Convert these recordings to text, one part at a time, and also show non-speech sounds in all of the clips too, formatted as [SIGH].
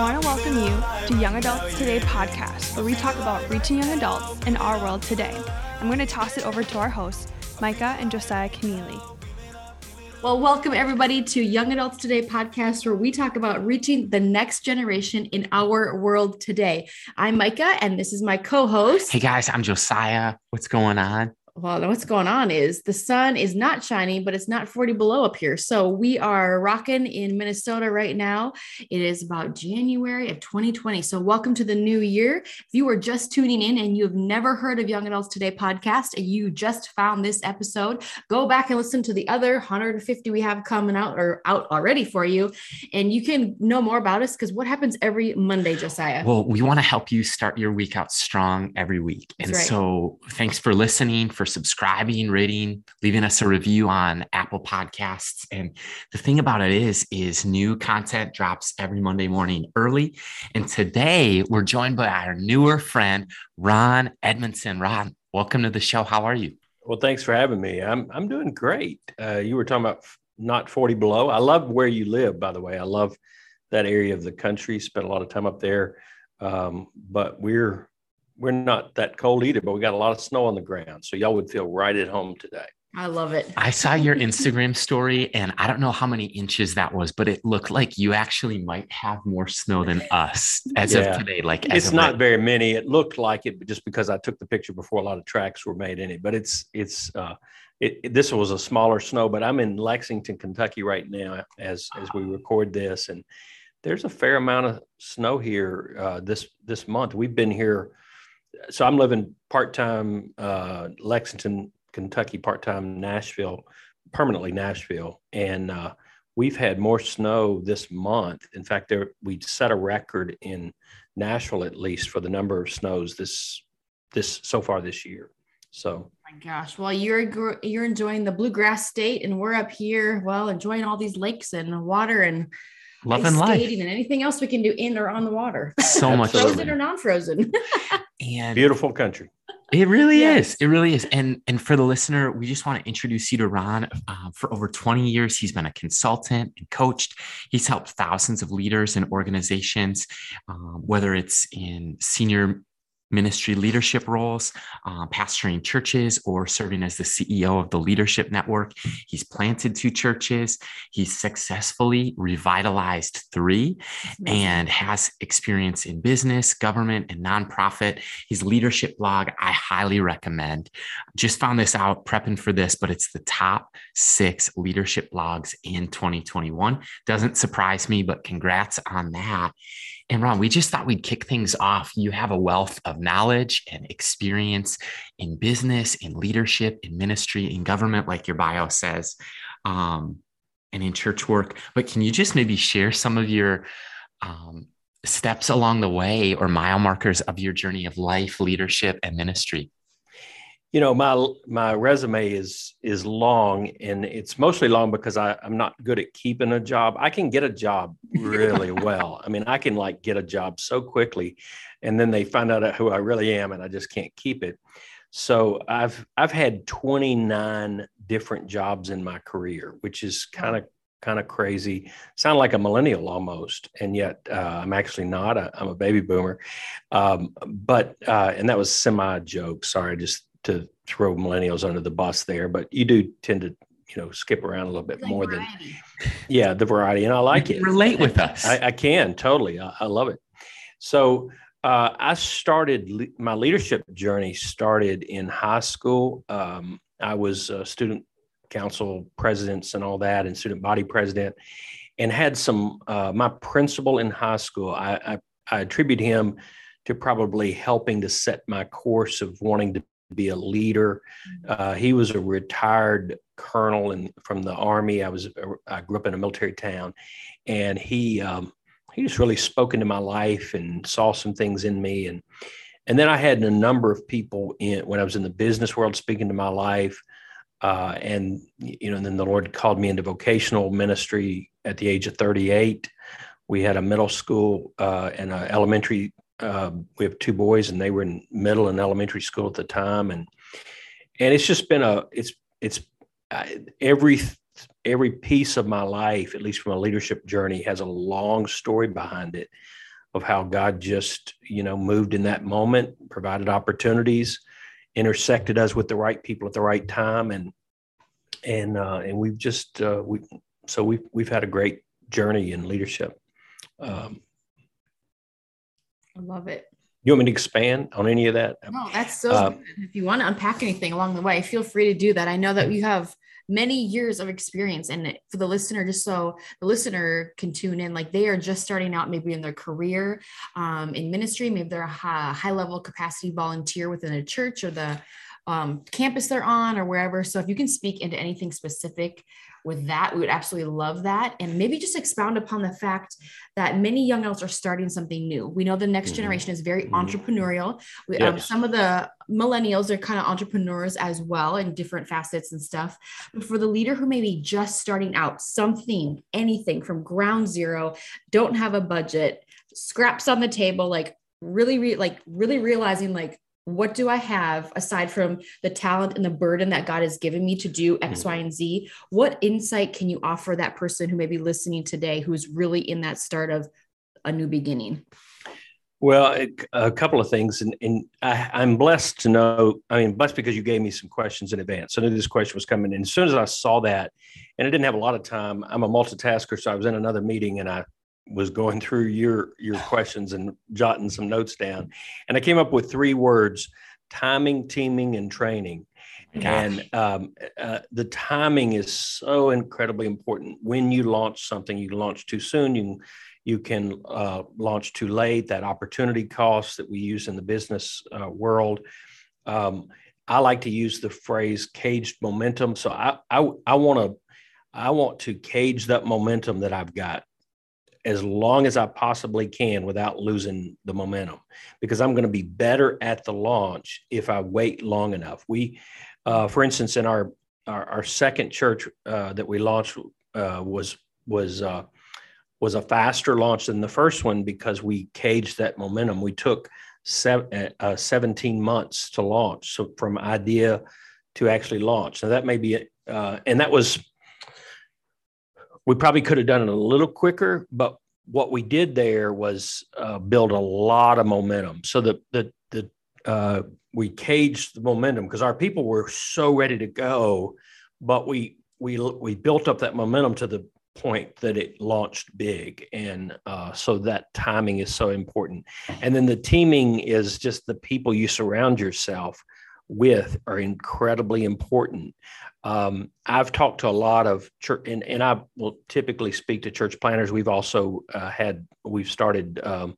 I want to welcome you to Young Adults Today podcast, where we talk about reaching young adults in our world today. I'm going to toss it over to our hosts, Micah and Josiah Keneally. Well, welcome everybody to Young Adults Today podcast, where we talk about reaching the next generation in our world today. I'm Micah, and this is my co host. Hey guys, I'm Josiah. What's going on? Well, what's going on is the sun is not shining, but it's not 40 below up here. So we are rocking in Minnesota right now. It is about January of 2020. So welcome to the new year. If you are just tuning in and you have never heard of Young Adults Today podcast and you just found this episode, go back and listen to the other 150 we have coming out or out already for you. And you can know more about us because what happens every Monday, Josiah? Well, we want to help you start your week out strong every week. That's and right. so thanks for listening, for subscribing, rating, leaving us a review on Apple Podcasts. And the thing about it is, is new content drops every Monday morning early. And today we're joined by our newer friend, Ron Edmondson. Ron, welcome to the show. How are you? Well, thanks for having me. I'm I'm doing great. Uh, you were talking about not 40 below. I love where you live, by the way. I love that area of the country. Spent a lot of time up there. Um, but we're we're not that cold either, but we got a lot of snow on the ground. So y'all would feel right at home today. I love it. I saw your Instagram story and I don't know how many inches that was, but it looked like you actually might have more snow than us as yeah. of today. Like it's not right. very many. It looked like it just because I took the picture before a lot of tracks were made in it, but it's, it's, uh, it, it, this was a smaller snow, but I'm in Lexington, Kentucky right now as, as we record this. And there's a fair amount of snow here uh, this, this month. We've been here so I'm living part time uh, Lexington, Kentucky, part time Nashville, permanently Nashville, and uh, we've had more snow this month. In fact, there we set a record in Nashville at least for the number of snows this this so far this year. So, oh my gosh, well, you're you're enjoying the bluegrass state, and we're up here, well, enjoying all these lakes and water and loving life and anything else we can do in or on the water. [LAUGHS] So [LAUGHS] much frozen or non-frozen. [LAUGHS] and beautiful country. It really yes. is. It really is. And and for the listener, we just want to introduce you to Ron. Uh, for over 20 years, he's been a consultant and coached. He's helped thousands of leaders and organizations, um, whether it's in senior ministry leadership roles, uh, pastoring churches, or serving as the CEO of the Leadership Network. He's planted two churches. He's successfully revitalized three and has experience in business, government, and nonprofit. His leadership blog, I highly recommend. Just found this out prepping for this, but it's the top six leadership blogs in 2021. Doesn't surprise me, but congrats on that. And Ron, we just thought we'd kick things off. You have a wealth of knowledge and experience in business, in leadership, in ministry, in government, like your bio says, um, and in church work. But can you just maybe share some of your um, steps along the way or mile markers of your journey of life, leadership, and ministry? You know my my resume is is long and it's mostly long because I, i'm not good at keeping a job. I can get a job [LAUGHS] really well. I mean i can like get a job so quickly and then they find out who i really am and i just can't keep it. So i've i've had 29 different jobs in my career which is kind of kind of crazy. Sound like a millennial almost and yet uh, i'm actually not. I am a baby boomer. Um, but uh, and that was semi joke sorry just to throw millennials under the bus there, but you do tend to you know skip around a little bit like more variety. than yeah the variety and i like it. relate with us. I, I, can totally I, I love it. So uh, i started le- my leadership journey started in high school. Um, i was a student council presidents and all that and student body president and had some uh, my principal in high school I, I, I attribute him to probably helping to set my course of wanting to be a leader. Mm-hmm. Uh, he was a retired colonel and from the army. I was I grew up in a military town, and he um, he just really spoke into my life and saw some things in me and and then I had a number of people in when I was in the business world speaking to my life. Uh, and you know, and then the Lord called me into vocational ministry at the age of 38. We had a middle school uh, and an elementary uh, we have two boys and they were in middle and elementary school at the time and and it's just been a it's it's uh, every every piece of my life at least from a leadership journey has a long story behind it of how God just, you know, moved in that moment, provided opportunities, intersected us with the right people at the right time, and and uh, and we've just uh, we so we've we've had a great journey in leadership. Um, I love it. You want me to expand on any of that? No, that's so uh, good. If you want to unpack anything along the way, feel free to do that. I know that you have many years of experience and for the listener just so the listener can tune in like they are just starting out maybe in their career um, in ministry maybe they're a high, high level capacity volunteer within a church or the um, campus they're on or wherever so if you can speak into anything specific with that. We would absolutely love that. And maybe just expound upon the fact that many young adults are starting something new. We know the next mm-hmm. generation is very mm-hmm. entrepreneurial. We, um, yes. um, some of the millennials are kind of entrepreneurs as well in different facets and stuff. But for the leader who may be just starting out, something, anything from ground zero, don't have a budget, scraps on the table, like really, re- like really realizing like what do I have aside from the talent and the burden that God has given me to do X, mm-hmm. Y, and Z? What insight can you offer that person who may be listening today who's really in that start of a new beginning? Well, a couple of things, and, and I, am blessed to know. I mean, blessed because you gave me some questions in advance. I knew this question was coming, and as soon as I saw that, and I didn't have a lot of time, I'm a multitasker, so I was in another meeting, and I was going through your your questions and jotting some notes down, and I came up with three words: timing, teaming, and training. Gosh. And um, uh, the timing is so incredibly important. When you launch something, you launch too soon. You can, you can uh, launch too late. That opportunity cost that we use in the business uh, world. Um, I like to use the phrase caged momentum. So I I, I want to I want to cage that momentum that I've got as long as I possibly can without losing the momentum because I'm going to be better at the launch if I wait long enough. We, uh, for instance, in our our, our second church uh, that we launched uh, was was uh, was a faster launch than the first one because we caged that momentum. We took seven, uh, 17 months to launch, so from idea to actually launch. Now that may be, uh, and that was we probably could have done it a little quicker, but what we did there was uh, build a lot of momentum. So the the the uh, we caged the momentum because our people were so ready to go, but we we we built up that momentum to the point that it launched big, and uh, so that timing is so important. And then the teaming is just the people you surround yourself with are incredibly important. Um, I've talked to a lot of church, and, and I will typically speak to church planters. We've also uh, had, we've started, um,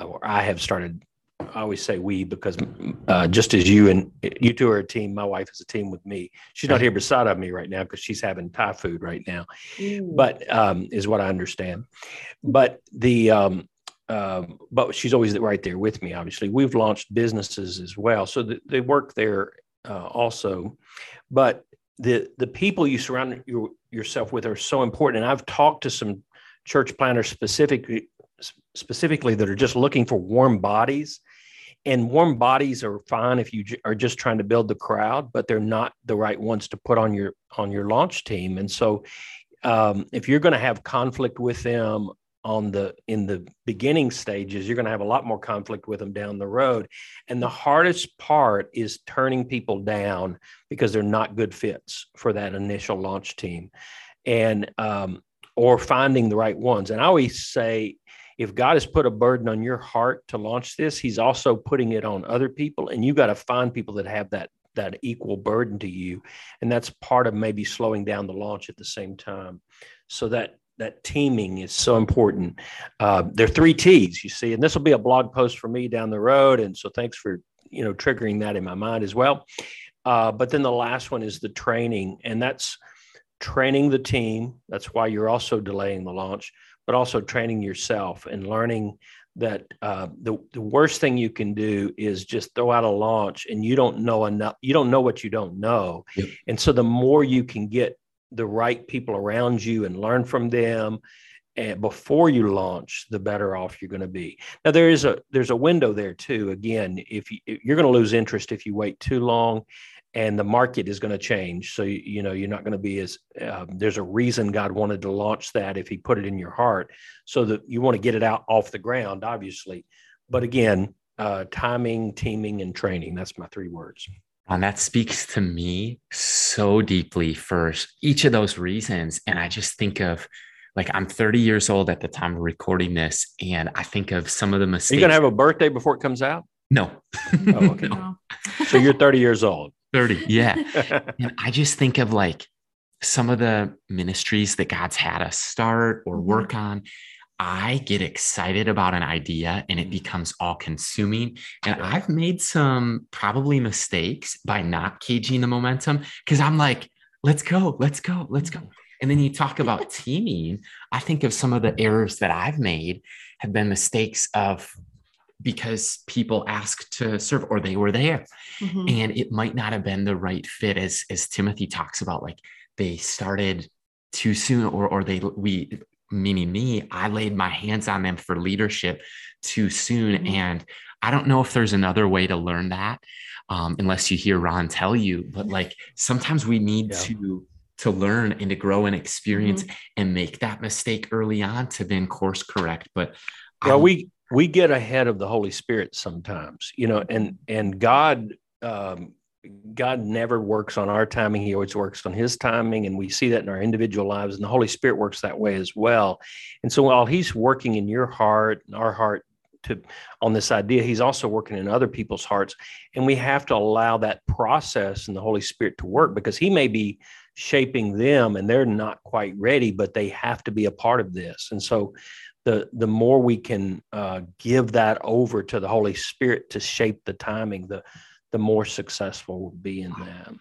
or I have started. I always say we because uh, just as you and you two are a team, my wife is a team with me. She's not here beside of me right now because she's having Thai food right now, but um, is what I understand. But the um, but she's always right there with me. Obviously, we've launched businesses as well, so th- they work there uh, also. But the the people you surround your, yourself with are so important. And I've talked to some church planters specifically specifically that are just looking for warm bodies. And warm bodies are fine if you j- are just trying to build the crowd, but they're not the right ones to put on your on your launch team. And so, um, if you're going to have conflict with them on the in the beginning stages you're going to have a lot more conflict with them down the road. And the hardest part is turning people down because they're not good fits for that initial launch team. And um, or finding the right ones. And i always say if god has put a burden on your heart to launch this he's also putting it on other people. And you got to find people that have that that equal burden to you. And that's part of maybe slowing down the launch at the same time. So that that teaming is so important. Uh, there are three T's, you see, and this will be a blog post for me down the road. And so thanks for you know triggering that in my mind as well. Uh, but then the last one is the training, and that's training the team. That's why you're also delaying the launch, but also training yourself and learning that uh, the the worst thing you can do is just throw out a launch and you don't know enough. You don't know what you don't know, yep. and so the more you can get the right people around you and learn from them and before you launch the better off you're going to be now there is a there's a window there too again if, you, you're going to lose interest if you wait too long and the market is going to change. So you, you know you're not going to be as um, there's a reason God wanted to launch that if He put it in your heart, so that you want to get it out off the ground, obviously. But again, uh, timing, teaming, and training. That's my three words. And that speaks to me so deeply for each of those reasons. And I just think of like I'm 30 years old at the time of recording this, and I think of some of the mistakes. Are you gonna have a birthday before it comes out? No. Oh, okay. [LAUGHS] no. So you're 30 years old. 30, yeah. [LAUGHS] and I just think of like some of the ministries that God's had us start or mm-hmm. work on. I get excited about an idea and it becomes all consuming. And I've made some probably mistakes by not caging the momentum because I'm like, let's go, let's go, let's go. And then you talk about [LAUGHS] teaming. I think of some of the errors that I've made have been mistakes of because people asked to serve or they were there mm-hmm. and it might not have been the right fit as as timothy talks about like they started too soon or or they we meaning me i laid my hands on them for leadership too soon mm-hmm. and i don't know if there's another way to learn that um, unless you hear ron tell you but like sometimes we need yeah. to to learn and to grow and experience mm-hmm. and make that mistake early on to then course correct but well we we get ahead of the Holy Spirit sometimes, you know, and and God um, God never works on our timing; He always works on His timing, and we see that in our individual lives. And the Holy Spirit works that way as well. And so, while He's working in your heart and our heart to on this idea, He's also working in other people's hearts, and we have to allow that process and the Holy Spirit to work because He may be shaping them and they're not quite ready, but they have to be a part of this. And so the the more we can uh, give that over to the Holy Spirit to shape the timing, the the more successful we'll be in that.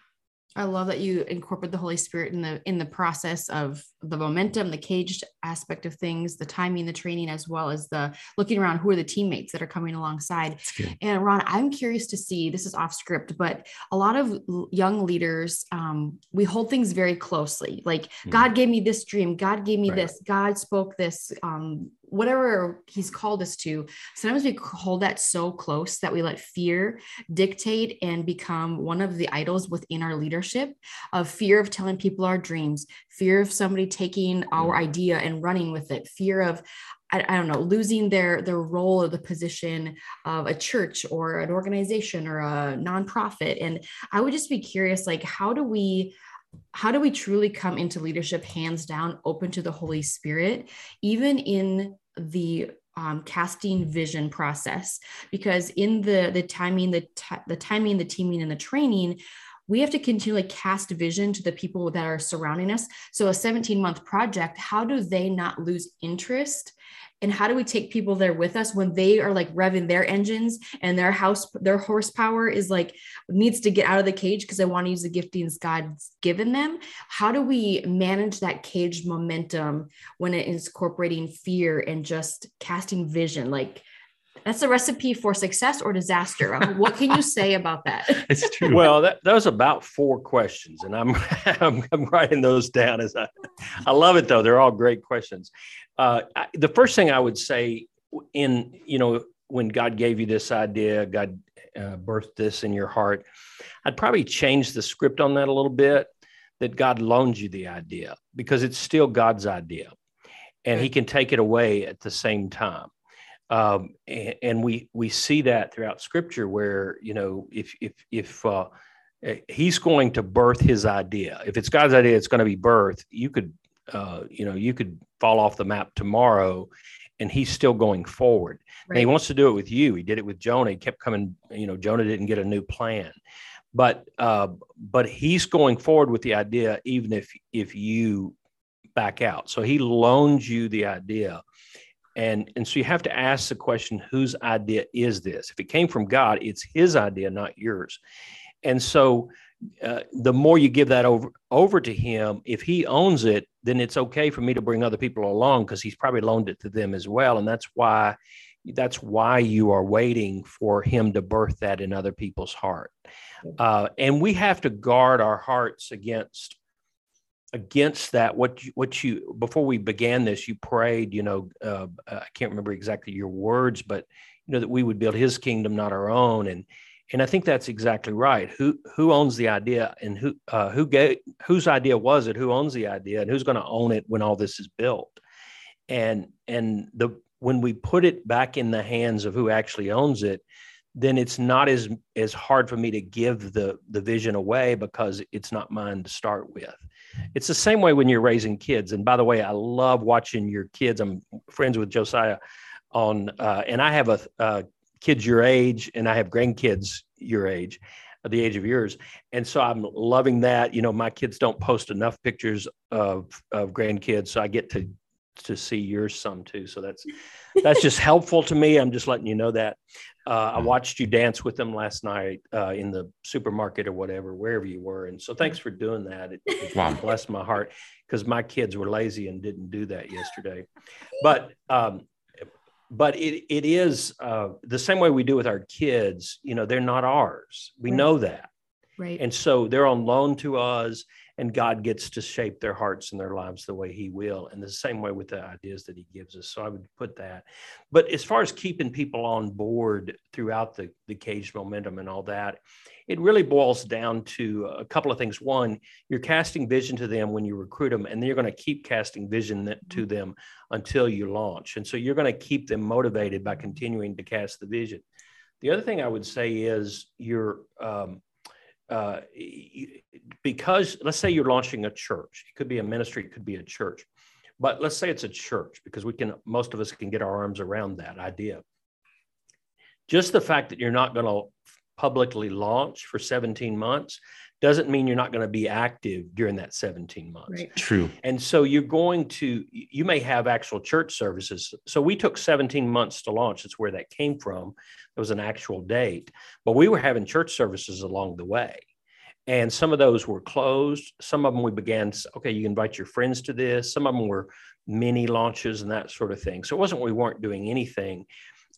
I love that you incorporate the Holy Spirit in the in the process of the momentum, the caged aspect of things, the timing, the training, as well as the looking around who are the teammates that are coming alongside. And Ron, I'm curious to see this is off script, but a lot of young leaders, um, we hold things very closely. Like mm-hmm. God gave me this dream, God gave me right. this, God spoke this. Um, whatever he's called us to sometimes we hold that so close that we let fear dictate and become one of the idols within our leadership of fear of telling people our dreams fear of somebody taking our idea and running with it. Fear of I, I don't know losing their their role or the position of a church or an organization or a nonprofit. And i would just be curious like how do we how do we truly come into leadership hands down open to the holy spirit even in the um, casting vision process? Because in the the timing the t- the timing the teaming and the training we have to continually cast vision to the people that are surrounding us. So a 17 month project how do they not lose interest? And how do we take people there with us when they are like revving their engines and their house their horsepower is like needs to get out of the cage because they want to use the giftings god's given them? How do we manage that caged momentum when it is incorporating fear and just casting vision? Like that's a recipe for success or disaster. what can you say about that? [LAUGHS] It's true. Well, that, that was about four questions, and I'm, [LAUGHS] I'm, I'm writing those down as I I love it though. They're all great questions. Uh, I, the first thing I would say in you know when God gave you this idea, God uh, birthed this in your heart, I'd probably change the script on that a little bit. That God loans you the idea because it's still God's idea, and He can take it away at the same time. Um, and, and, we we see that throughout Scripture, where you know if if if uh, eh, He's going to birth His idea, if it's God's idea, it's going to be birth. You could uh, you know you could fall off the map tomorrow, and He's still going forward. Right. And He wants to do it with you. He did it with Jonah. He kept coming. You know, Jonah didn't get a new plan, but uh, but He's going forward with the idea, even if if you back out. So He loans you the idea and and so you have to ask the question whose idea is this? If it came from god it's his idea not yours. And so uh, the more you give that over over to him if he owns it then it's okay for me to bring other people along because he's probably loaned it to them as well. And that's why that's why you are waiting for him to birth that in other people's heart. Uh, and we have to guard our hearts against against that what you, what you before we began this you prayed you know uh, i can't remember exactly your words but you know that we would build his kingdom not our own and and I think that's exactly right. Who who owns the idea, and who uh, who gave whose idea was it? Who owns the idea, and who's going to own it when all this is built? And and the when we put it back in the hands of who actually owns it, then it's not as as hard for me to give the the vision away because it's not mine to start with. It's the same way when you're raising kids. And by the way, I love watching your kids. I'm friends with Josiah on, uh, and I have a, a kids your age, and I have grandkids your age, the age of yours. And so I'm loving that. You know, my kids don't post enough pictures of of grandkids, so I get to to see yours some too. So that's that's just helpful to me. I'm just letting you know that. Uh, I mm-hmm. watched you dance with them last night uh, in the supermarket or whatever, wherever you were. And so thanks for doing that. It, it wow. blessed my heart because my kids were lazy and didn't do that yesterday. But um, but it, it is uh, the same way we do with our kids. You know, they're not ours. We right. know that. Right. And so they're on loan to us and God gets to shape their hearts and their lives the way He will. And the same way with the ideas that He gives us. So I would put that. But as far as keeping people on board throughout the, the cage momentum and all that, it really boils down to a couple of things. One, you're casting vision to them when you recruit them, and then you're going to keep casting vision to mm-hmm. them until you launch. And so you're going to keep them motivated by continuing to cast the vision. The other thing I would say is you're um, uh, because let's say you're launching a church it could be a ministry it could be a church but let's say it's a church because we can most of us can get our arms around that idea. Just the fact that you're not going to publicly launch for 17 months doesn't mean you're not going to be active during that 17 months. Right. True. And so you're going to, you may have actual church services. So we took 17 months to launch. That's where that came from. There was an actual date, but we were having church services along the way. And some of those were closed. Some of them we began, okay, you invite your friends to this. Some of them were mini launches and that sort of thing. So it wasn't we weren't doing anything.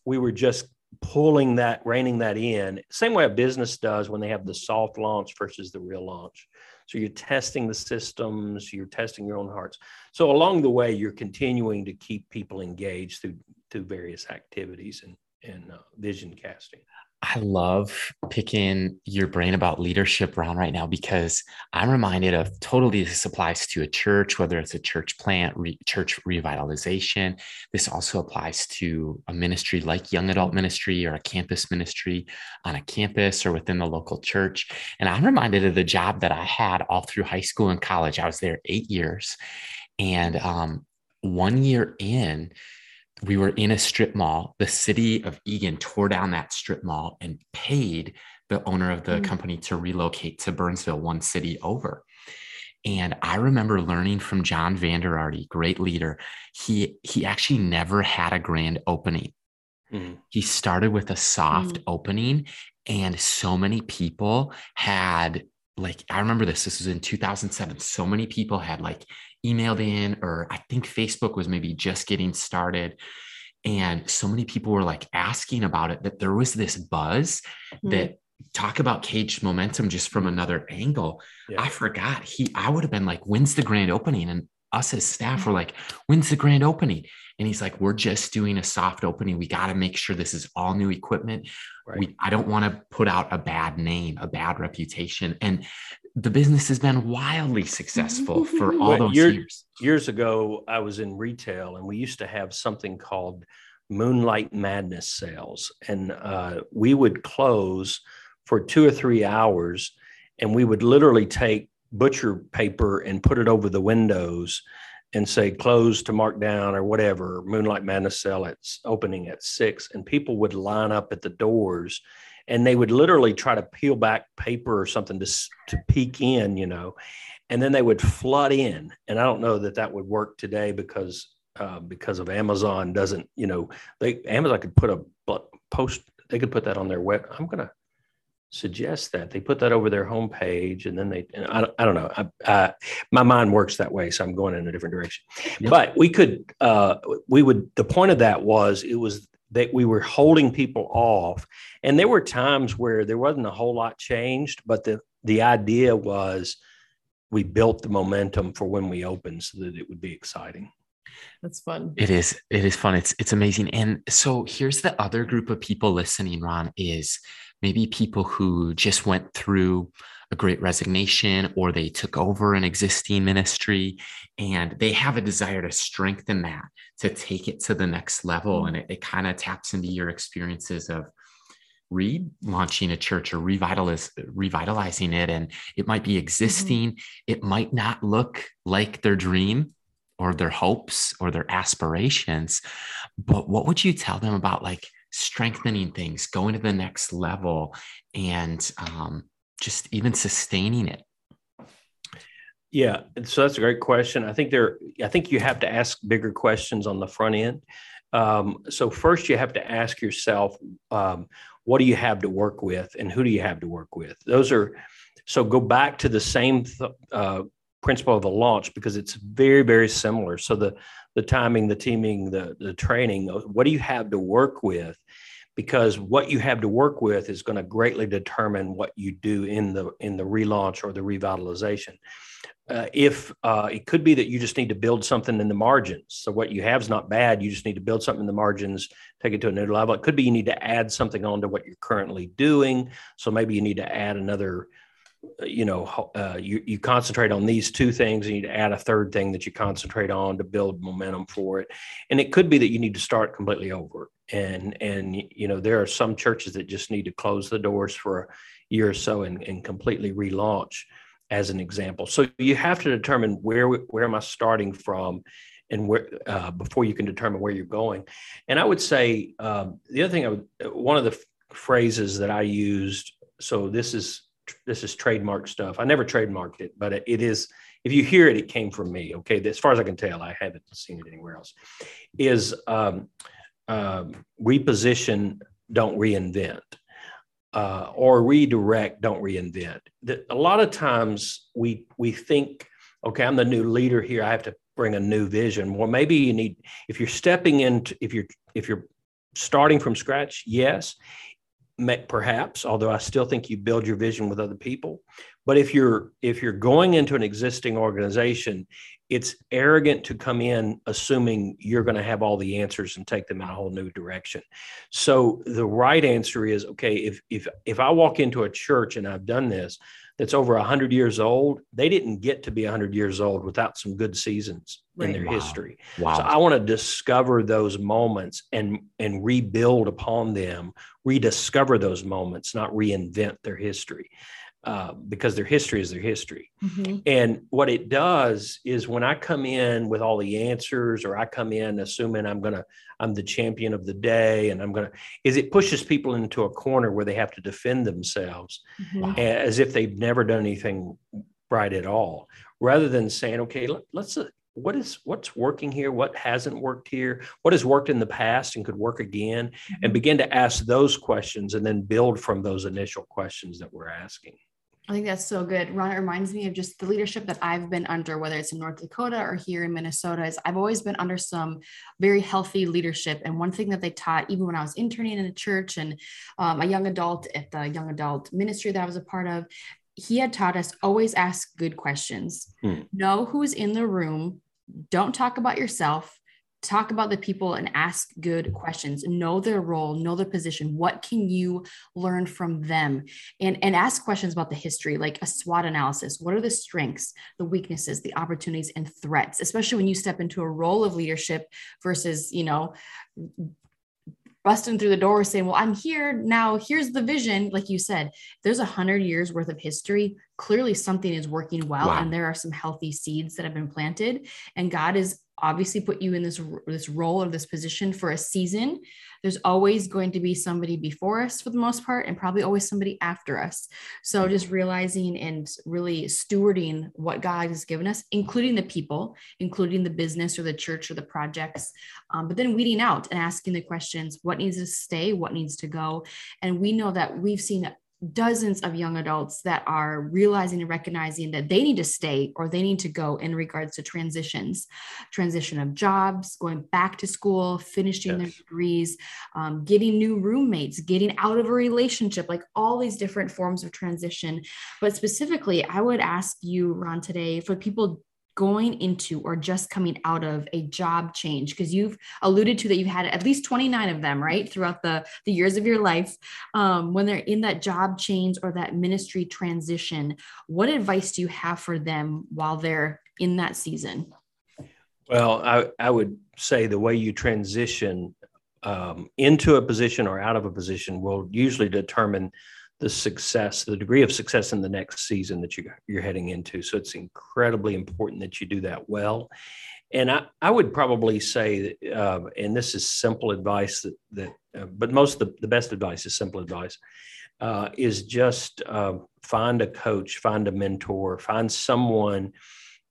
We were just pulling that, reining that in, same way a business does when they have the soft launch versus the real launch. So you're testing the systems, you're testing your own hearts. So along the way, you're continuing to keep people engaged through through various activities and and uh, vision casting. I love picking your brain about leadership around right now because I'm reminded of totally this applies to a church, whether it's a church plant, re, church revitalization. This also applies to a ministry like young adult ministry or a campus ministry on a campus or within the local church. And I'm reminded of the job that I had all through high school and college. I was there eight years. And um, one year in, we were in a strip mall. The city of Eagan tore down that strip mall and paid the owner of the mm. company to relocate to Burnsville, one city over. And I remember learning from John Vanderarty, great leader. He he actually never had a grand opening. Mm. He started with a soft mm. opening, and so many people had like I remember this. This was in 2007. So many people had like emailed in, or I think Facebook was maybe just getting started. And so many people were like asking about it that there was this buzz mm-hmm. that talk about caged momentum just from another angle. Yeah. I forgot he, I would have been like, when's the grand opening? And us as staff were like, when's the grand opening? And he's like, we're just doing a soft opening. We got to make sure this is all new equipment. Right. We, I don't want to put out a bad name, a bad reputation. And the business has been wildly successful [LAUGHS] for all those years, years. Years ago, I was in retail and we used to have something called Moonlight Madness sales. And uh, we would close for two or three hours and we would literally take butcher paper and put it over the windows and say close to markdown or whatever moonlight madness sale it's opening at six and people would line up at the doors and they would literally try to peel back paper or something to, to peek in, you know, and then they would flood in. And I don't know that that would work today because uh, because of Amazon doesn't, you know, they Amazon could put a post, they could put that on their web. I'm gonna suggest that they put that over their homepage, and then they, and I, I don't know, I, I, my mind works that way, so I'm going in a different direction. Yep. But we could, uh, we would. The point of that was it was that we were holding people off. And there were times where there wasn't a whole lot changed, but the, the idea was we built the momentum for when we opened so that it would be exciting. That's fun. It is. It is fun. It's it's amazing. And so here's the other group of people listening, Ron, is maybe people who just went through a great resignation or they took over an existing ministry and they have a desire to strengthen that to take it to the next level mm-hmm. and it, it kind of taps into your experiences of relaunching a church or revitalize, revitalizing it and it might be mm-hmm. existing mm-hmm. it might not look like their dream or their hopes or their aspirations but what would you tell them about like strengthening things going to the next level and um, just even sustaining it. Yeah so that's a great question. I think there i think you have to ask bigger questions on the front end. Um, so first you have to ask yourself um, what do you have to work with and who do you have to work with? Those are so go back to the same th- uh, principle of the launch because it's very very similar. So the the timing the teaming the the training what do you have to work with because what you have to work with is going to greatly determine what you do in the in the relaunch or the revitalization uh, if uh, it could be that you just need to build something in the margins. So what you have is not bad. You just need to build something in the margins, take it to a new level. It could be you need to add something on to what you're currently doing. So maybe you need to add another you know uh, you, you concentrate on these two things and you add a third thing that you concentrate on to build momentum for it. And it could be that you need to start completely over. And and you know there are some churches that just need to close the doors for a year or so and, and completely relaunch as an example. So you have to determine where where am i starting from and where uh, before you can determine where you're going. And i would say um, the other thing i would one of the phrases that i used so this is this is trademark stuff. I never trademarked it, but it is. If you hear it, it came from me. Okay, as far as I can tell, I haven't seen it anywhere else. Is um, uh, reposition, don't reinvent, uh, or redirect, don't reinvent. The, a lot of times we we think, okay, I'm the new leader here. I have to bring a new vision. Well, maybe you need if you're stepping into if you're if you're starting from scratch. Yes, perhaps although i still think you build your vision with other people. But if you're if you're going into an existing organization it's arrogant to come in assuming you're going to have all the answers and take them in a whole new direction. So the right answer is okay if if if i walk into a church and i've done this that's over 100 years old they didn't get to be 100 years old without some good seasons right. in their wow. history wow. so i want to discover those moments and and rebuild upon them rediscover those moments not reinvent their history uh, because their history is their history. Mm-hmm. And what it does is when I come in with all the answers, or I come in assuming I'm gonna, I'm the champion of the day, and I'm gonna, is it pushes people into a corner where they have to defend themselves mm-hmm. as if they've never done anything right at all, rather than saying, okay, let, us uh, what is what's working here what hasn't worked here what has worked in the past and could work again mm-hmm. and begin to ask those questions and then build from those initial questions that we're asking I think that's so good. Ron, it reminds me of just the leadership that I've been under, whether it's in North Dakota or here in Minnesota, is I've always been under some very healthy leadership. And one thing that they taught, even when I was interning in a church and um, a young adult at the young adult ministry that I was a part of, he had taught us always ask good questions. Hmm. Know who's in the room. Don't talk about yourself talk about the people and ask good questions know their role know their position. What can you learn from them? And and ask questions about the history like a swot analysis. What are the strengths the weaknesses the opportunities and threats especially when you step into a role of leadership versus you know busting through the door saying well i'm here now. Here's the vision. Like you said there's a hundred years worth of history clearly something is working well wow. and there are some healthy seeds that have been planted and god is obviously put you in this this role or this position for a season. There's always going to be somebody before us for the most part and probably always somebody after us. So just realizing and really stewarding what god has given us including the people including the business or the church or the projects um, but then weeding out and asking the questions what needs to stay what needs to go? And we know that we've seen dozens of young adults that are realizing and recognizing that they need to stay or they need to go in regards to transitions transition of jobs going back to school finishing yes. their degrees um, getting new roommates getting out of a relationship like all these different forms of transition but specifically i would ask you ron today for people going into or just coming out of a job change because you've alluded to that you've had at least 29 of them right throughout the the years of your life. Um, when they're in that job change or that ministry transition what advice do you have for them while they're in that season? Well i, I would say the way you transition um, into a position or out of a position will usually determine the success, the degree of success in the next season that you, you're heading into. So it's incredibly important that you do that well. And I, I would probably say, uh, and this is simple advice that, that uh, but most the, the best advice is simple advice, uh, is just uh, find a coach, find a mentor, find someone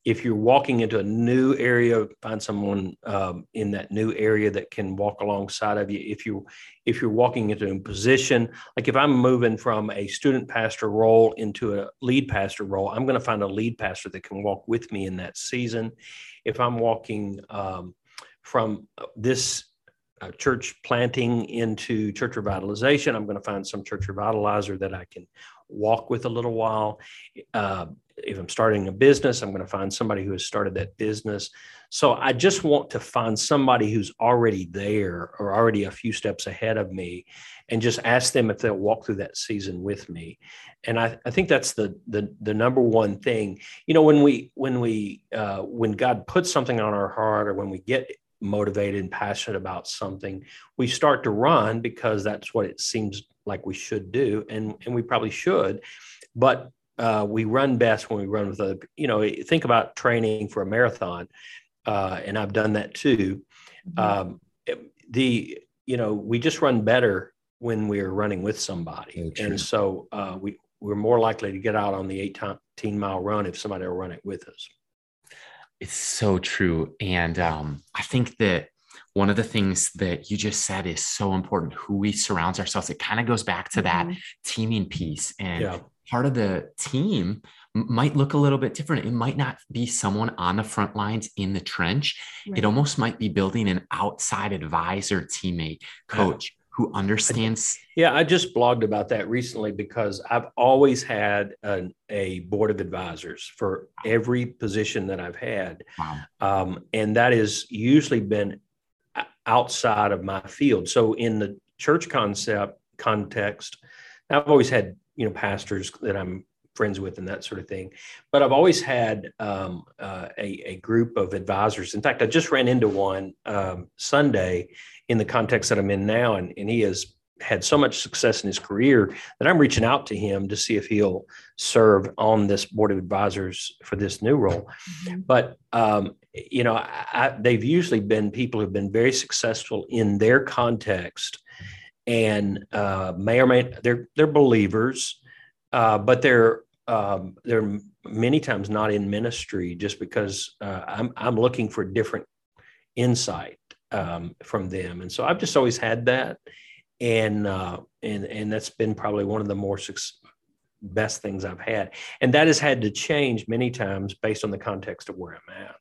if you're walking into a new area, find someone um, in that new area that can walk alongside of you. If you if you're walking into a position, like if I'm moving from a student pastor role into a lead pastor role, I'm going to find a lead pastor that can walk with me in that season. If I'm walking um, from this uh, church planting into church revitalization, I'm going to find some church revitalizer that I can walk with a little while. Uh, if I'm starting a business, I'm going to find somebody who has started that business. So I just want to find somebody who's already there or already a few steps ahead of me and just ask them if they'll walk through that season with me. And I, I think that's the, the, the number one thing, you know, when we, when we, uh, when God puts something on our heart or when we get motivated and passionate about something, we start to run because that's what it seems like we should do. And, and we probably should, but uh, we run best when we run with other. You know, think about training for a marathon, uh, and I've done that too. Mm-hmm. Um, the you know we just run better when we're running with somebody, and so uh, we we're more likely to get out on the 18 mile run if somebody will run it with us. It's so true, and um, I think that one of the things that you just said is so important who we surround ourselves it kind of goes back to mm-hmm. that teaming piece and yeah part of the team might look a little bit different. It might not be someone on the front lines in the trench. Right. It almost might be building an outside advisor, teammate, coach yeah. Who understands. Yeah, I just blogged about that recently because I've always had an, a board of advisors for every position that I've had. Wow. Um, and that has usually been outside of my field. So in the church concept context, I've always had you know pastors that I'm friends with and that sort of thing. But I've always had um, uh, a, a, group of advisors. In fact, I just ran into one um, Sunday in the context that I'm in now, and, and he has had so much success in his career that I'm reaching out to him to see if he'll serve on this board of advisors for this new role. Mm-hmm. But um, you know, I, they've usually been people who've been very successful in their context and uh, may or may they're they're believers, uh, but they're um, they're many times not in ministry just because uh, I'm I'm looking for different insight um, from them, and so I've just always had that, and uh, and and that's been probably one of the more best things I've had, and that has had to change many times based on the context of where I'm at.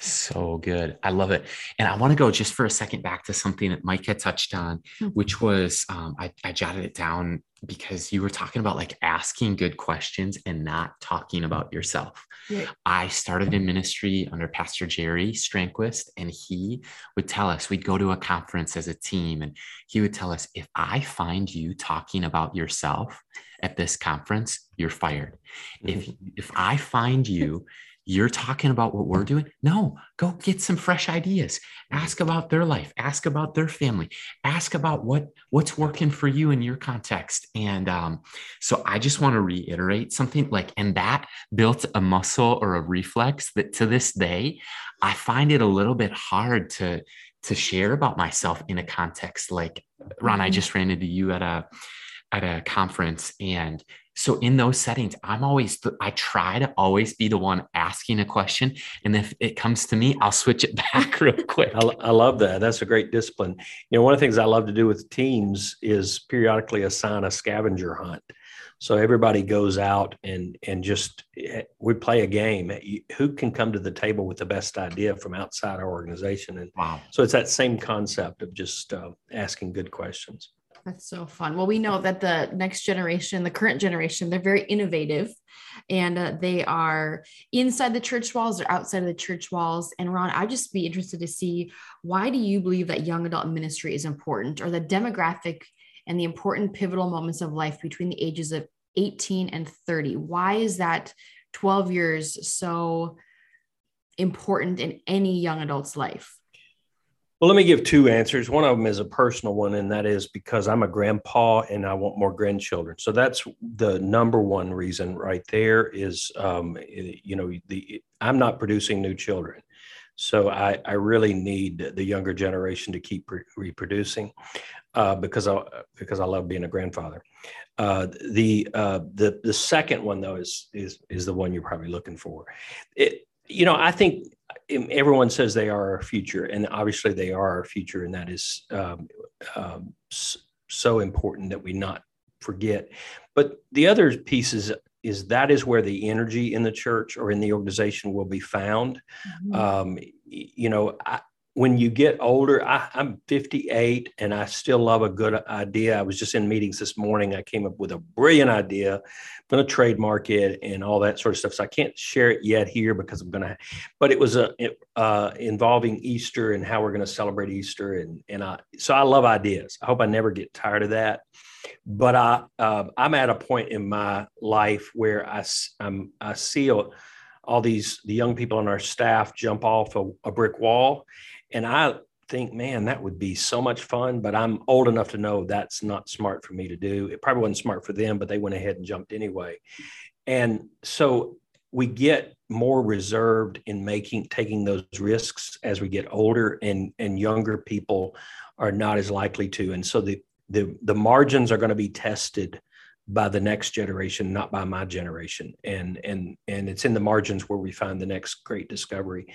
So good. I love it. And I want to go just for a second back to something that Mike had touched on, mm-hmm. which was um, I, I jotted it down because you were talking about like asking good questions and not talking about yourself. Yeah. I started in ministry under Pastor Jerry Strangquist, and he would tell us we'd go to a conference as a team, and he would tell us if I find you talking about yourself at this conference, you're fired. Mm-hmm. If if I find you you're talking about what we're doing. No, go get some fresh ideas. Ask about their life. Ask about their family. Ask about what what's working for you in your context. And um, so I just want to reiterate something like, and that built a muscle or a reflex that to this day, I find it a little bit hard to to share about myself in a context like Ron. I mm-hmm. just ran into you at a at a conference and so in those settings i'm always i try to always be the one asking a question and if it comes to me i'll switch it [LAUGHS] back real quick. I, I, love that. That's a great discipline. You know one of the things i love to do with teams is periodically assign a scavenger hunt. So everybody goes out and and just eh, we play a game. Who can come to the table with the best idea from outside our organization? And wow. so it's that same concept of just uh, asking good questions That's so fun. Well, we know that the next generation, the current generation, they're very innovative and uh, they are inside the church walls or outside of the church walls. And Ron, I'd just be interested to see why do you believe that young adult ministry is important or the demographic and the important pivotal moments of life between the ages of 18 and 30? Why is that 12 years so important in any young adult's life? Well, let me give two answers. One of them is a personal one, and that is because I'm a grandpa and I want more grandchildren. So that's the number one reason right there is, um, you know, the I'm not producing new children. So I, I really need the younger generation to keep re- reproducing uh, because I because I love being a grandfather. Uh, the uh, the the second one though is is is the one you're probably looking for. It you know I think everyone says they are our future, and obviously they are our future, and that is um, um, so important that we not forget. But the other piece is is that is where the energy in the church or in the organization will be found. Mm-hmm. Um, you know, I, when you get older, I, am 58 and I still love a good idea. I was just in meetings this morning. I came up with a brilliant idea. I'm going to trademark it and all that sort of stuff. So I can't share it yet here because I'm going to, but it was a uh, involving Easter and how we're going to celebrate Easter. And, and I, so I love ideas. I hope I never get tired of that. But I, uh, I'm at a point in my life where I, I'm, I see all these the young people on our staff jump off a, a brick wall and I think, man, that would be so much fun. But I'm old enough to know that's not smart for me to do. It probably wasn't smart for them, but they went ahead and jumped anyway. And so we get more reserved in making taking those risks as we get older and and younger people are not as likely to and so the the the margins are going to be tested by the next generation, not by my generation. And and and it's in the margins where we find the next great discovery,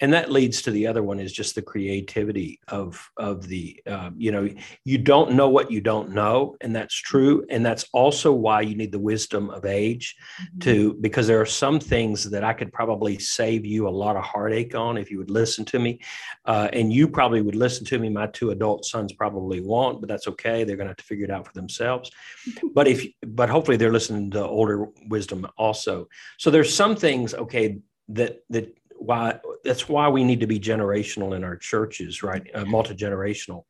and that leads to the other one is just the creativity of of the um, you know you don't know what you don't know, and that's true, and that's also why you need the wisdom of age mm-hmm. to because there are some things that I could probably save you a lot of heartache on if you would listen to me, uh, and you probably would listen to me. My two adult sons probably won't, but that's okay. They're going to have to figure it out for themselves. [LAUGHS] but if but hopefully they're listening to older wisdom also. So there's some things, okay, that that why that's why we need to be generational in our churches, right? Uh, Multi generational.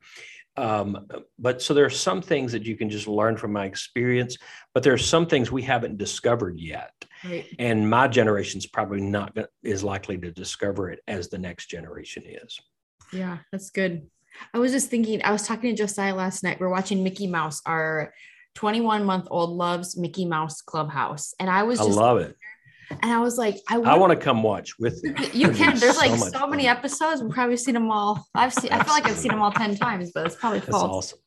Um, but so there are some things that you can just learn from my experience, but there are some things we haven't discovered yet. Right. And my generation's probably not is likely to discover it as the next generation is. Yeah, that's good. I was just thinking, I was talking to Josiah last night. We're watching Mickey Mouse, our 21 month old loves Mickey Mouse Clubhouse. And I was just, I love it. And I was like, I, I want to come watch with you. You can. There's [LAUGHS] like so, so many episodes. We've probably seen them all. I've seen, I feel like I've seen them all 10 times, but it's probably false. That's awesome.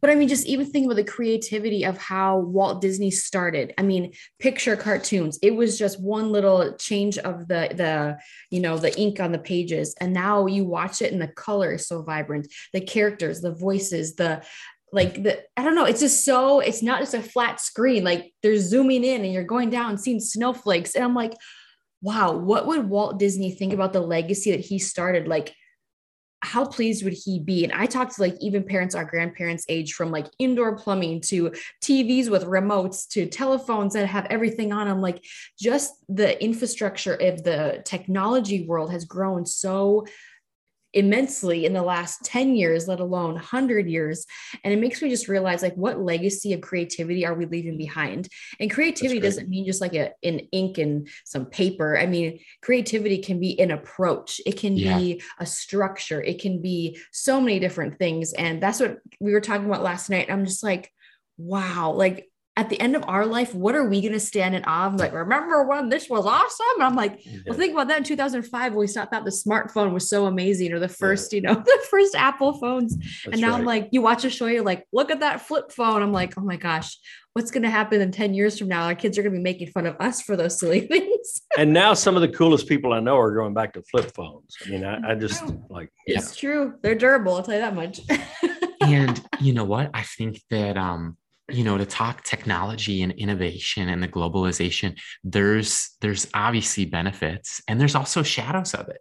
But I mean, just even think about the creativity of how Walt Disney started. I mean, picture cartoons. It was just one little change of the the you know the ink on the pages, and now you watch it and the color is so vibrant. The characters, the voices, the like the i don't know it's just so it's not just a flat screen like they're zooming in and you're going down seeing snowflakes. And i'm like wow what would walt disney think about the legacy that he started? Like how pleased would he be? And i talked to like even parents our grandparents age from like indoor plumbing to tvs with remotes to telephones that have everything on them like just the infrastructure of the technology world has grown so immensely in the last 10 years let alone 100 years. And it makes me just realize like what legacy of creativity are we leaving behind? And creativity doesn't mean just like a, an ink and some paper. I mean creativity can be an approach. It can yeah. be a structure. It can be so many different things. And that's what we were talking about last night. I'm just like wow like at the end of our life, what are we going to stand in awe of? Like, remember when this was awesome? And I'm like, yeah. well, think about that in 2005 when we thought that the smartphone was so amazing, or the first, yeah. you know, [LAUGHS] the first Apple phones. That's and now right. I'm like, you watch a show, you're like, look at that flip phone. I'm like, oh my gosh, what's going to happen in 10 years from now? Our kids are going to be making fun of us for those silly [LAUGHS] things. and now some of the coolest people I know are going back to flip phones. I mean, I, I just like, it's yeah. true. They're durable. I'll tell you that much. [LAUGHS] and you know what? I think that, um, you know to talk technology and innovation and the globalization there's there's obviously benefits and there's also shadows of it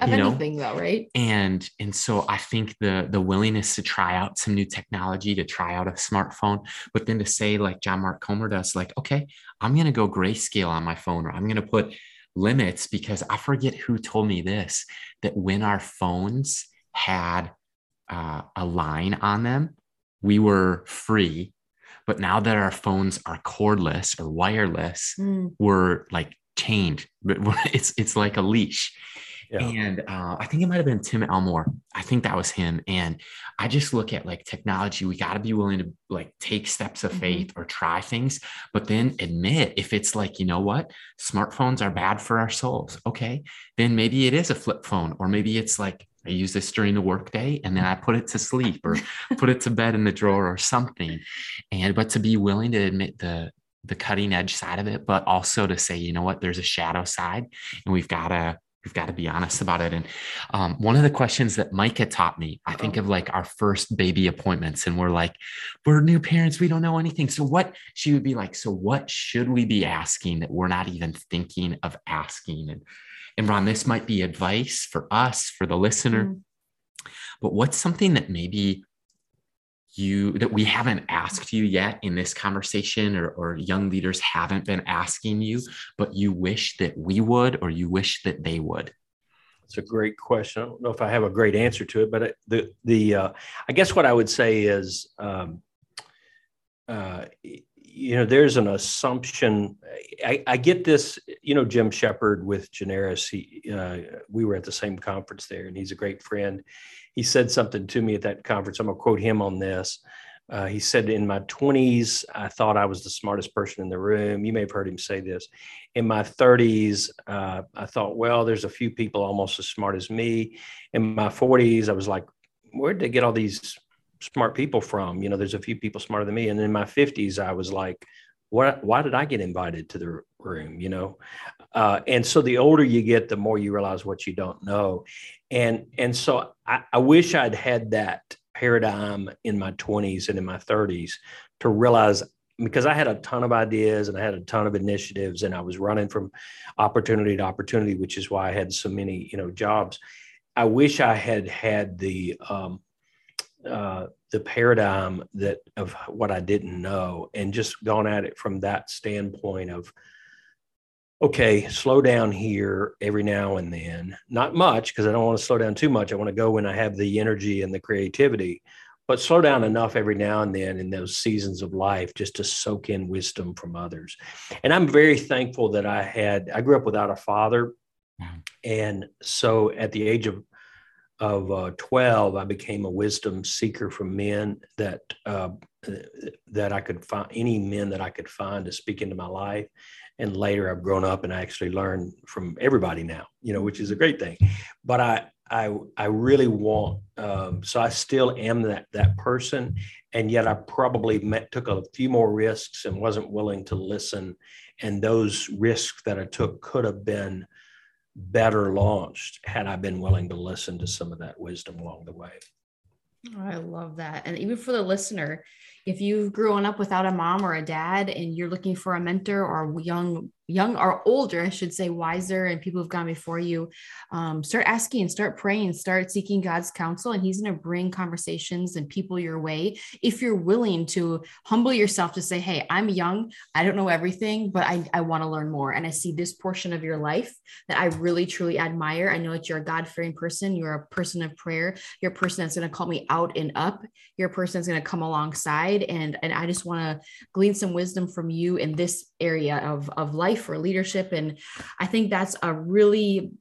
of you know? anything though right and and so i think the the willingness to try out some new technology to try out a smartphone but then to say like john mark comer does like okay i'm going to go grayscale on my phone or i'm going to put limits because i forget who told me this that when our phones had uh, a line on them we were free but now that our phones are cordless or wireless Mm. we're like chained but [LAUGHS] it's it's like a leash Yeah. and uh, I think it might have been Tim Elmore. I think that was him. And I just look at like technology. We got to be willing to like take steps of Mhm. faith or try things, but then admit if it's like, you know what, smartphones are bad for our souls. Okay. Then maybe it is a flip phone, or maybe it's like I use this during the workday and then I put it to sleep or put it to bed in the drawer or something. And but to be willing to admit the the cutting edge side of it, but also to say, you know what, there's a shadow side, and we've got to we've got to be honest about it. And um, one of the questions that Micah taught me, I think of like our first baby appointments, and we're like, we're new parents, we don't know anything. So what she would be like, so what should we be asking that we're not even thinking of asking? And and Ron, this might be advice for us, for the listener, Mm. but what's something that maybe you that we haven't asked you yet in this conversation or, or young leaders haven't been asking you but you wish that we would or you wish that they would It's a great question. I don't know if I have a great answer to it, but the the uh, I guess what I would say is, um, uh, you know, there's an assumption. I, I get this. You know, Jim Sheppard with Generis. He uh, we were at the same conference there, and he's a great friend. He said something to me at that conference. I'm gonna quote him on this. Uh, he said, "In my 20s, I thought I was the smartest person in the room." You may have heard him say this in my 30s, uh, I thought, well, there's a few people almost as smart as me. In my 40s, I was like, where'd they get all these smart people from? You know, there's a few people smarter than me. And in my 50s, I was like, what, why did I get invited to the room? You know? Uh, and so the older you get, the more you realize what you don't know. And, and so I, I wish I'd had that paradigm in my 20s and in my 30s to realize because I had a ton of ideas and I had a ton of initiatives and I was running from opportunity to opportunity, which is why I had so many, you know, jobs. I wish I had had the um, uh, the paradigm that of what I didn't know and just gone at it from that standpoint of okay, slow down here every now and then. Not much because I don't want to slow down too much. I want to go when I have the energy and the creativity but slow down enough every now and then in those seasons of life just to soak in wisdom from others. And I'm very thankful that I had, I grew up without a father. Wow. And so at the age of, of uh, 12, I became a wisdom seeker from men that, uh, that I could find any men that I could find to speak into my life. And later I've grown up and I actually learn from everybody now, you know, which is a great thing. But I, I I really want um, so I still am that that person, and yet I probably met, took a few more risks and wasn't willing to listen, and those risks that I took could have been better launched had I been willing to listen to some of that wisdom along the way. Oh, I love that. And even for the listener, if you've grown up without a mom or a dad and you're looking for a mentor or a young, young or older, I should say, wiser and people who've gone before you, um, start asking, start praying, start seeking God's counsel. And He's going to bring conversations and people your way if you're willing to humble yourself to say, Hey, I'm young. I don't know everything, but I, I want to learn more. And I see this portion of your life that I really, truly admire. I know that you're a God fearing person. You're a person of prayer. You're a person that's going to call me out and up. You're a person that's going to come alongside. And, and I just want to glean some wisdom from you in this area of, of life or leadership. And I think that's a really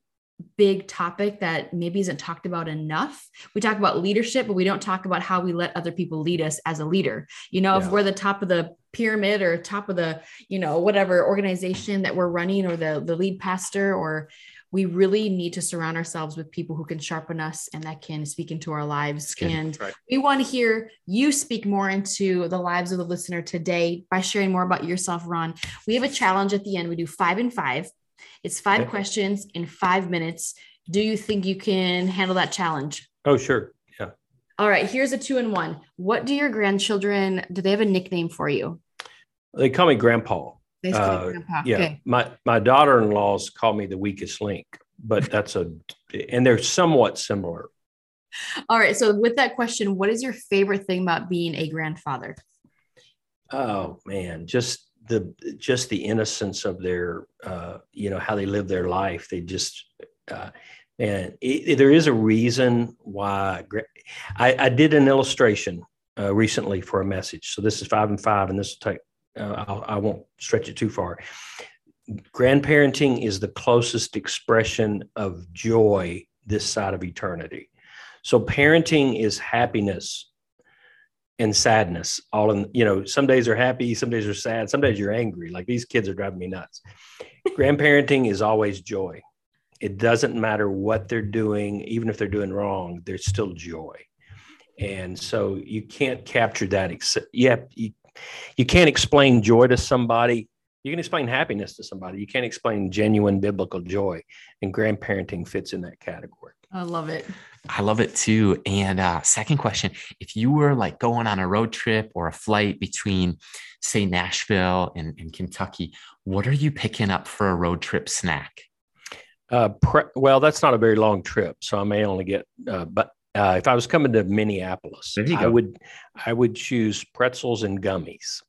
big topic that maybe isn't talked about enough. We talk about leadership, but we don't talk about how we let other people lead us as a leader. You know, Yeah. if we're the top of the pyramid or top of the, you know, whatever organization that we're running or the the lead pastor or we really need to surround ourselves with people who can sharpen us and that can speak into our lives. good. And Right. we want to hear you speak more into the lives of the listener today by sharing more about yourself, Ron. We have a challenge at the end. We do five and five. It's five Okay. questions in five minutes. Do you think you can handle that challenge? Oh, sure. Yeah. All right, here's a two and one. What do your grandchildren do they have a nickname for you? They call me Grandpa. They Uh, grandpa. Yeah, Okay. my my daughter-in-laws call me the weakest link, but that's a and they're somewhat similar. All right. So with that question, what is your favorite thing about being a grandfather? Oh man, just the just the innocence of their uh, you know how they live their life. They just uh, and it, there is a reason why. I, I did an illustration uh, recently for a message. So this is five and five, and this will take. Uh, I'll, I won't stretch it too far. Grandparenting is the closest expression of joy this side of eternity. So parenting is happiness and sadness all in you know some days are happy some days are sad some days you're angry like these kids are driving me nuts grandparenting is always joy it doesn't matter what they're doing even if they're doing wrong there's still joy and so you can't capture that except yeah you, you can't explain joy to somebody you can explain happiness to somebody you can't explain genuine biblical joy and grandparenting fits in that category I love it. I love it too. And uh, second question: If you were like going on a road trip or a flight between, say, Nashville and, and Kentucky, what are you picking up for a road trip snack? Uh, pre- well, that's not a very long trip, so I may only get. Uh, but uh, if I was coming to Minneapolis, I would I would choose pretzels and gummies.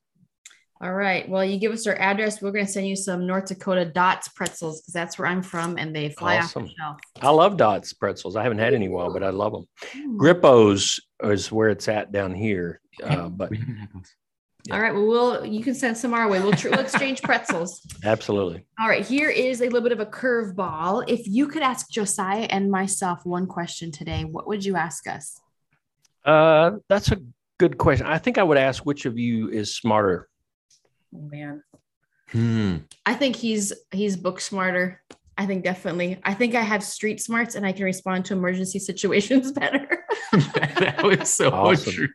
All right. Well, you give us our address. We're going to send you some North Dakota Dots pretzels because that's where I'm from and they fly Awesome. off the shelf. I love Dots pretzels. I haven't had any while, but I love them. Mm. Grippo's is where it's at down here, uh, [LAUGHS] but We haven't had those. Yeah. All right. Well, we'll you can send some our way. We'll, tr- we'll exchange pretzels. [LAUGHS] absolutely. All right. Here is a little bit of a curveball. If you could ask Josiah and myself one question today, what would you ask us? Uh, that's a good question. I think I would ask which of you is smarter. Oh man. Hmm. I think he's he's book smarter. I think definitely. I think I have street smarts and I can respond to emergency [LAUGHS] situations better. [LAUGHS] that was so Awesome. true.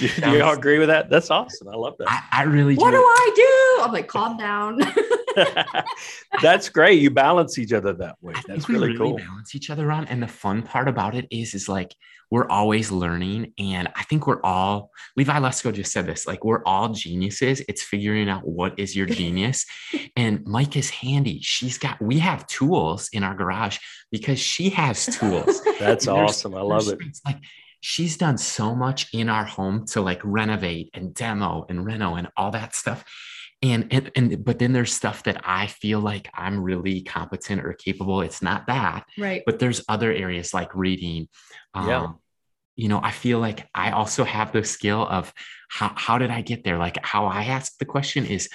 Do That you all agree with that? That's awesome. I love that. I, I really what do. do I do? I'm like, calm down. [LAUGHS] [LAUGHS] That's great. You balance each other that way. That's really, really cool. balance each other on. And the fun part about it is, is like we're always learning. And I think we're all, Levi Lusko just said this, like we're all geniuses. It's figuring out what is your genius. [LAUGHS] and Mike is handy. She's got, we have tools in our garage because she has tools. [LAUGHS] That's awesome. I love it. Like she's done so much in our home to like renovate and demo and reno and all that stuff. And, and and but then there's stuff that I feel like I'm really competent or capable. It's not that, right. but there's other areas like reading. Um, Yeah. You know, I feel like I also have the skill of how, how did I get there? Like how I ask the question is,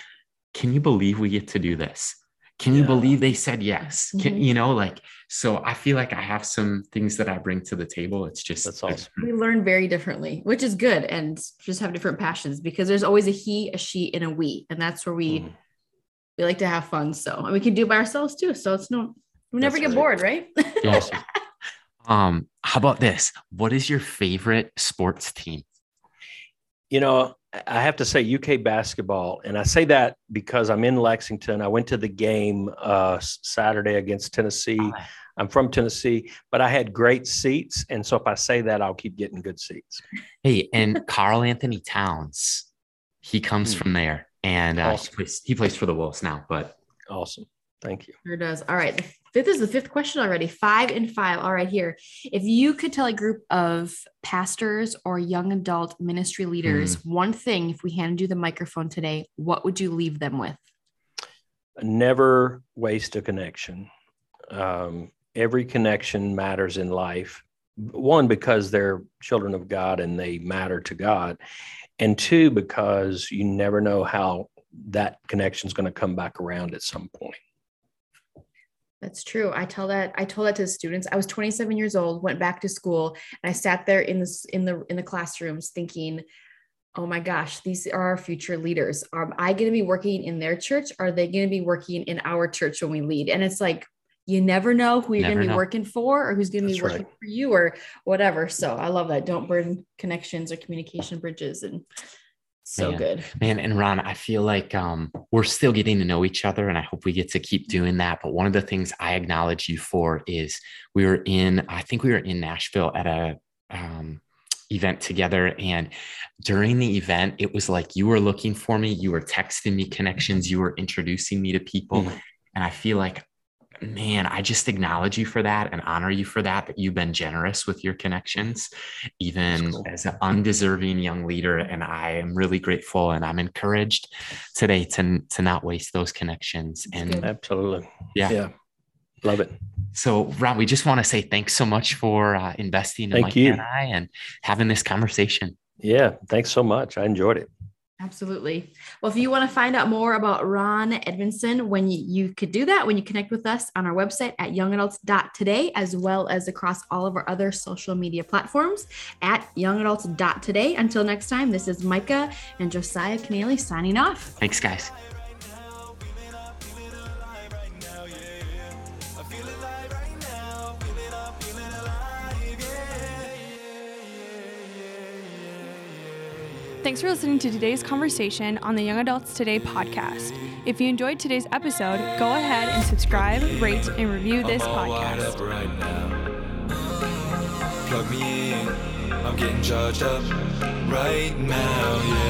can you believe we get to do this? Can you Yeah. believe they said yes? Can, Mhm. you know, like, so I feel like I have some things that I bring to the table. It's just, That's awesome. we learn very differently, which is good, and just have different passions because there's always a he, a she, and a we, and that's where we Mm. we like to have fun. So and we can do it by ourselves too. So it's no, we never That's get right. bored, right? Yeah. Awesome. [LAUGHS] Um, how about this? What is your favorite sports team? You know, I- I have to say UK basketball, and I say that because I'm in Lexington. I went to the game uh, Saturday against Tennessee. I'm from Tennessee, but I had great seats, and so if I say that, I'll keep getting good seats. Hey, and [LAUGHS] Karl-Anthony Towns, he comes Hmm. from there, and uh, Awesome. he, plays, he plays for the Wolves now. But Awesome, thank you. Sure does. All right. The fifth is the fifth question already. Five and five. All right, here. If you could tell a group of pastors or young adult ministry leaders one thing, if we handed you the microphone today, what would you leave them with? Never waste a connection. Um, every connection matters in life. One, because they're children of God and they matter to God, and two, because you never know how that connection is going to come back around at some point. That's true. I tell that I told that to the students. I was 27 years old, went back to school, and I sat there in this in the in the classrooms thinking, "Oh my gosh, these are our future leaders. Am I going to be working in their church? Are they going to be working in our church when we lead?" And it's like you never know who you're going to be know. working for or who's going to be working right. for you or whatever. So I love that. Don't burn connections or communication bridges and so Man. good. Man, and Ron, I feel like um, we're still getting to know each other, and I hope we get to keep doing that. But one of the things I acknowledge you for is we were in, I think we were in Nashville at a um, event together. And during the event, it was like you were looking for me, you were texting me connections, you were introducing me to people. Mm-hmm. And I feel like man, I just acknowledge you for that and honor you for that, that you've been generous with your connections, even cool. as an undeserving young leader. And I am really grateful and I'm encouraged today to, to not waste those connections. And absolutely. Yeah. Yeah. Love it. So, Ron, we just want to say thanks so much for uh, investing in Thank Mike you. and I and having this conversation. Yeah. Thanks so much. I enjoyed it. Absolutely. Well, if you want to find out more about Ron Edmondson, when you, you could do that when you connect with us on our website at youngadults.today, as well as across all of our other social media platforms at youngadults.today. Until next time, this is Micah and Josiah Keneally signing off. Thanks, guys. Thanks for listening to today's conversation on the Young Adults Today podcast. If you enjoyed today's episode, go ahead and subscribe, rate, and review this podcast. Plug me in, I'm getting charged up right now, yeah.